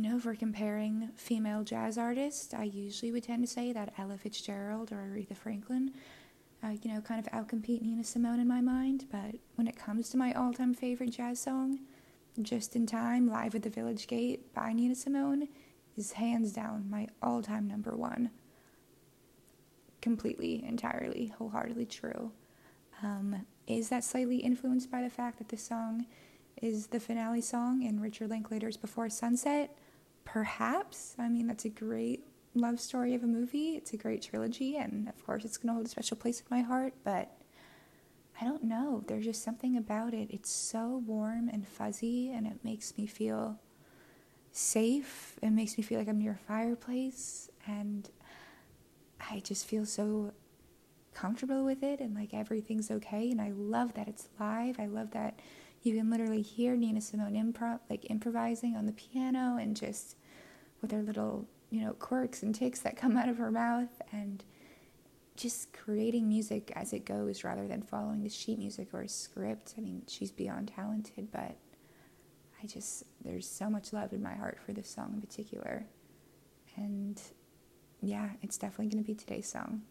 you know, if we're comparing female jazz artists, I usually would tend to say that Ella Fitzgerald or Aretha Franklin, uh, you know, kind of outcompete Nina Simone in my mind. But when it comes to my all time favorite jazz song, Just in Time, Live at the Village Gate by Nina Simone, is hands down my all time number one. Completely, entirely, wholeheartedly true. Um, is that slightly influenced by the fact that this song is the finale song in Richard Linklater's Before Sunset? Perhaps. I mean, that's a great love story of a movie. It's a great trilogy, and of course, it's going to hold a special place in my heart, but I don't know. There's just something about it. It's so warm and fuzzy, and it makes me feel safe. It makes me feel like I'm near a fireplace, and I just feel so comfortable with it and like everything's okay. And I love that it's live. I love that you can literally hear Nina Simone improv like improvising on the piano and just with her little, you know, quirks and ticks that come out of her mouth and just creating music as it goes rather than following the sheet music or a script. I mean, she's beyond talented, but I just there's so much love in my heart for this song in particular. And yeah, it's definitely going to be today's song.